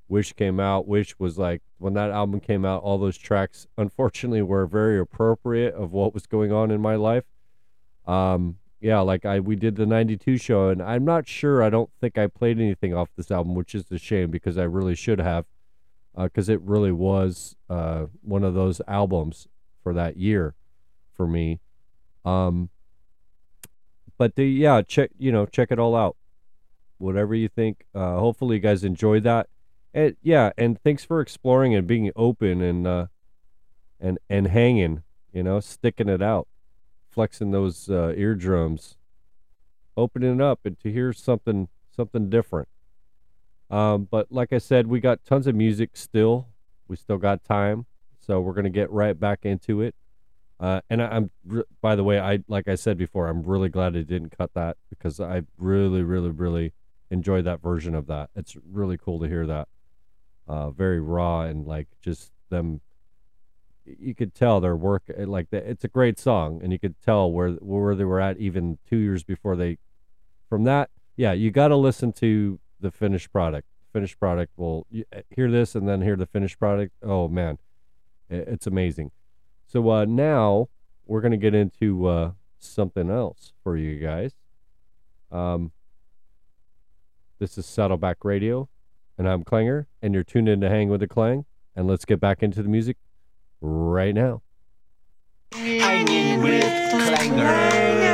A: Wish came out. Wish was like when that album came out, all those tracks unfortunately were very appropriate of what was going on in my life. Um yeah, like I we did the 92 show and I'm not sure I don't think I played anything off this album, which is a shame because I really should have uh cuz it really was uh one of those albums for that year for me. Um but the yeah, check you know, check it all out whatever you think. Uh, hopefully, you guys enjoyed that. And yeah, and thanks for exploring and being open and uh, and and hanging. You know, sticking it out, flexing those uh, eardrums, opening it up, and to hear something something different. Um, but like I said, we got tons of music still. We still got time, so we're gonna get right back into it. Uh, and I, I'm, by the way, I like I said before, I'm really glad I didn't cut that because I really, really, really enjoy that version of that. It's really cool to hear that. Uh, very raw and like just them, you could tell their work uh, like. It's a great song, and you could tell where where they were at even two years before they. From that, yeah, you got to listen to the finished product. Finished product. Well, you, uh, hear this and then hear the finished product. Oh man, it's amazing. So uh, now we're gonna get into uh, something else for you guys. Um, this is Saddleback Radio, and I'm Klanger, and you're tuned in to Hang with the Klang. And let's get back into the music right now.
B: Hanging with
N: Klanger.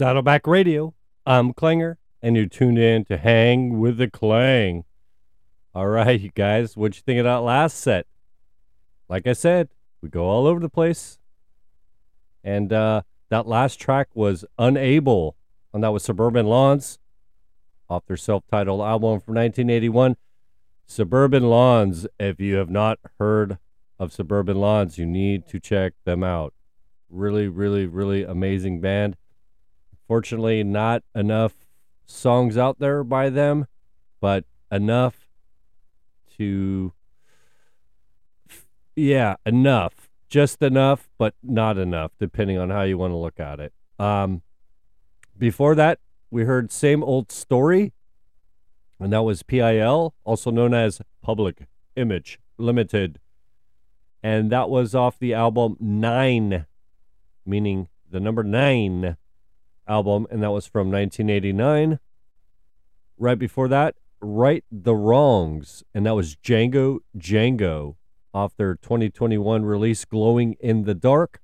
A: Saddleback Radio. I'm Klanger, and you're tuned in to Hang with the Klang. All right, you guys, what'd you think of that last set? Like I said, we go all over the place. And uh, that last track was Unable, and that was Suburban Lawns off their self titled album from 1981. Suburban Lawns, if you have not heard of Suburban Lawns, you need to check them out. Really, really, really amazing band. Fortunately, not enough songs out there by them, but enough to, yeah, enough. Just enough, but not enough, depending on how you want to look at it. Um, before that, we heard Same Old Story, and that was PIL, also known as Public Image Limited. And that was off the album Nine, meaning the number nine album, and that was from 1989. Right before that, Right the Wrongs, and that was Django Django off their 2021 release, Glowing in the Dark.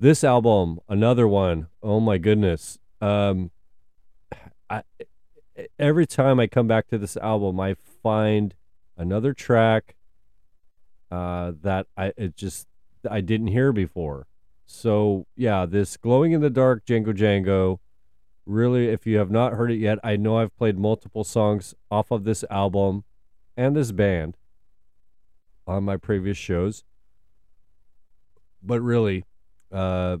A: This album, another one, oh my goodness. Um, I, every time I come back to this album, I find another track uh, that I it just I didn't hear before. So yeah, this glowing in the dark Django Django. Really, if you have not heard it yet, I know I've played multiple songs off of this album and this band on my previous shows. But really, uh,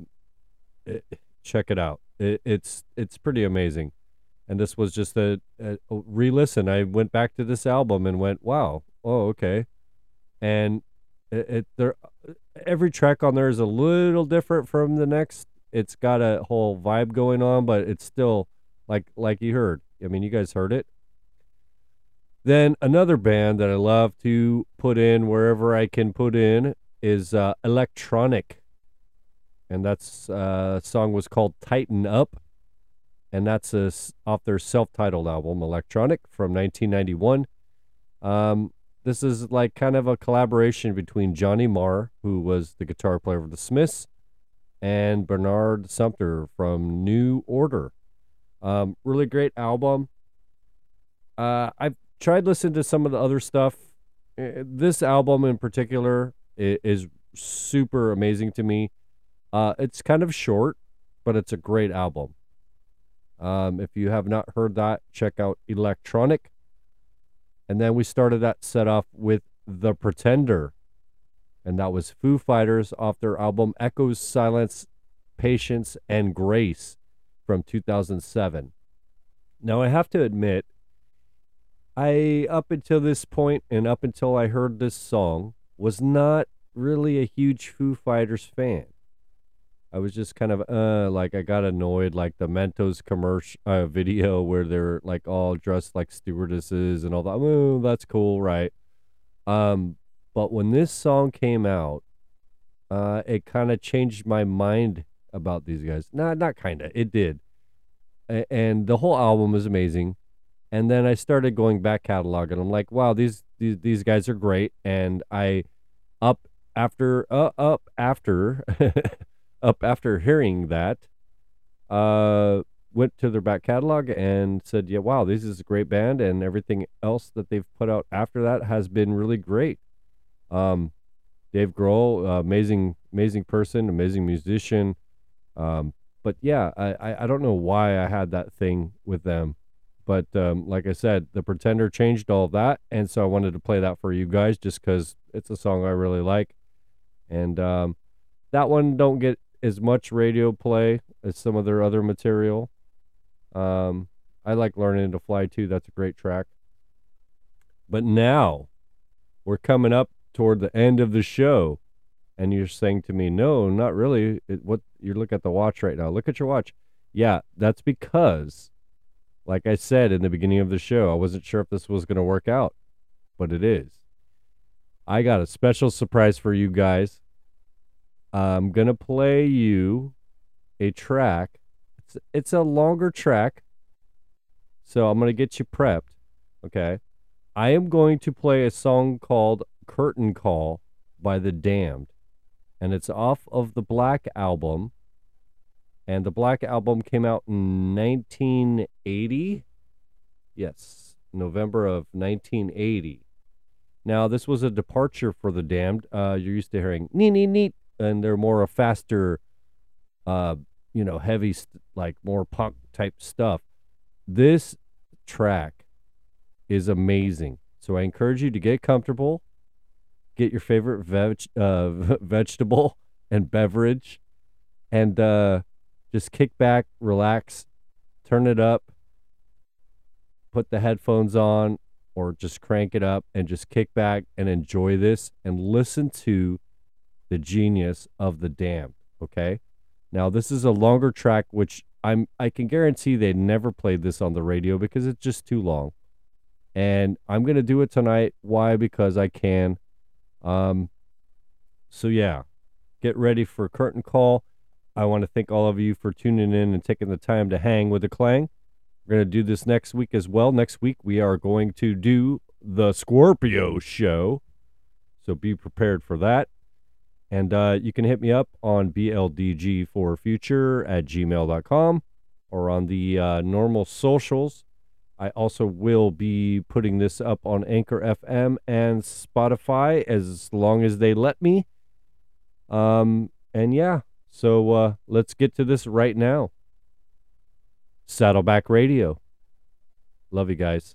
A: it, check it out. It, it's it's pretty amazing. And this was just a, a, re-listen. I went back to this album and went, "Wow, oh okay," and it, it there every track on there is a little different from the next. It's got a whole vibe going on, but it's still like like you heard. I mean, you guys heard it. Then another band that I love to put in wherever I can put in is uh, Electronic, and that's uh, song was called "Tighten Up," and that's a, off their self-titled album Electronic from 1991. Um, this is like kind of a collaboration between Johnny Marr, who was the guitar player of the Smiths, and Bernard Sumner from New Order. Um, really great album. Uh, I've tried listening to some of the other stuff. Uh, This album in particular is super amazing to me. Uh, it's kind of short, but it's a great album. Um, if you have not heard that, check out Electronic. And then we started that set off with The Pretender. And that was Foo Fighters off their album Echoes, Silence, Patience, and Grace from 2007. Now, I have to admit, I, up until this point and up until I heard this song, was not really a huge Foo Fighters fan. I was just kind of uh like I got annoyed like the Mentos commercial uh, video where they're like all dressed like stewardesses and all that. That's cool, right? Um, but when this song came out, uh, it kind of changed my mind about these guys. Not not kind of, it did. A- and the whole album was amazing. And then I started going back catalog, and I'm like, wow, these these these guys are great. And I up after uh, up after up after hearing that, uh, went to their back catalog and said, yeah, wow, this is a great band, and everything else that they've put out after that has been really great. Um, Dave Grohl, uh, amazing, amazing person, amazing musician. Um, but yeah, I, I, don't know why I had that thing with them. But um, like I said, The Pretender changed all that. And so I wanted to play that for you guys just because it's a song I really like. And um, that one don't get as much radio play as some of their other material. Um, I like Learning to Fly too. That's a great track. But now we're coming up toward the end of the show. And you're saying to me, no, not really. It, what you look at the watch right now. Look at your watch. Yeah, that's because, like I said in the beginning of the show, I wasn't sure if this was going to work out, but it is. I got a special surprise for you guys. I'm going to play you a track. It's, it's a longer track. So I'm going to get you prepped. Okay. I am going to play a song called Curtain Call by The Damned. And it's off of the Black album.
L: And the Black Album came out in 1980. Yes, November of 1980. Now, this was a departure for the Damned. Uh, you're used to hearing nee, nee, neat, and they're more a faster, uh, you know, heavy, st- like more punk type stuff. This track is amazing. So I encourage you to get comfortable, get your favorite veg, uh, vegetable and beverage, and uh, just kick back, relax, turn it up, put the headphones on, or just crank it up and just kick back and enjoy this and listen to the genius of the damned. Okay. Now this is a longer track, which I'm I can guarantee they never played this on the radio because it's just too long. And I'm gonna do it tonight. Why? Because I can. Um so yeah. Get ready for curtain call. I want to thank all of you for tuning in and taking the time to hang with the Klang. We're going to do this next week as well. Next week, we are going to do the Scorpio show. So be prepared for that. And uh, you can hit me up on BLDG for future at gmail.com or on the uh, normal socials. I also will be putting this up on Anchor FM and Spotify as long as they let me. Um, and yeah, so uh, let's get to this right now. Saddleback Radio. Love you guys.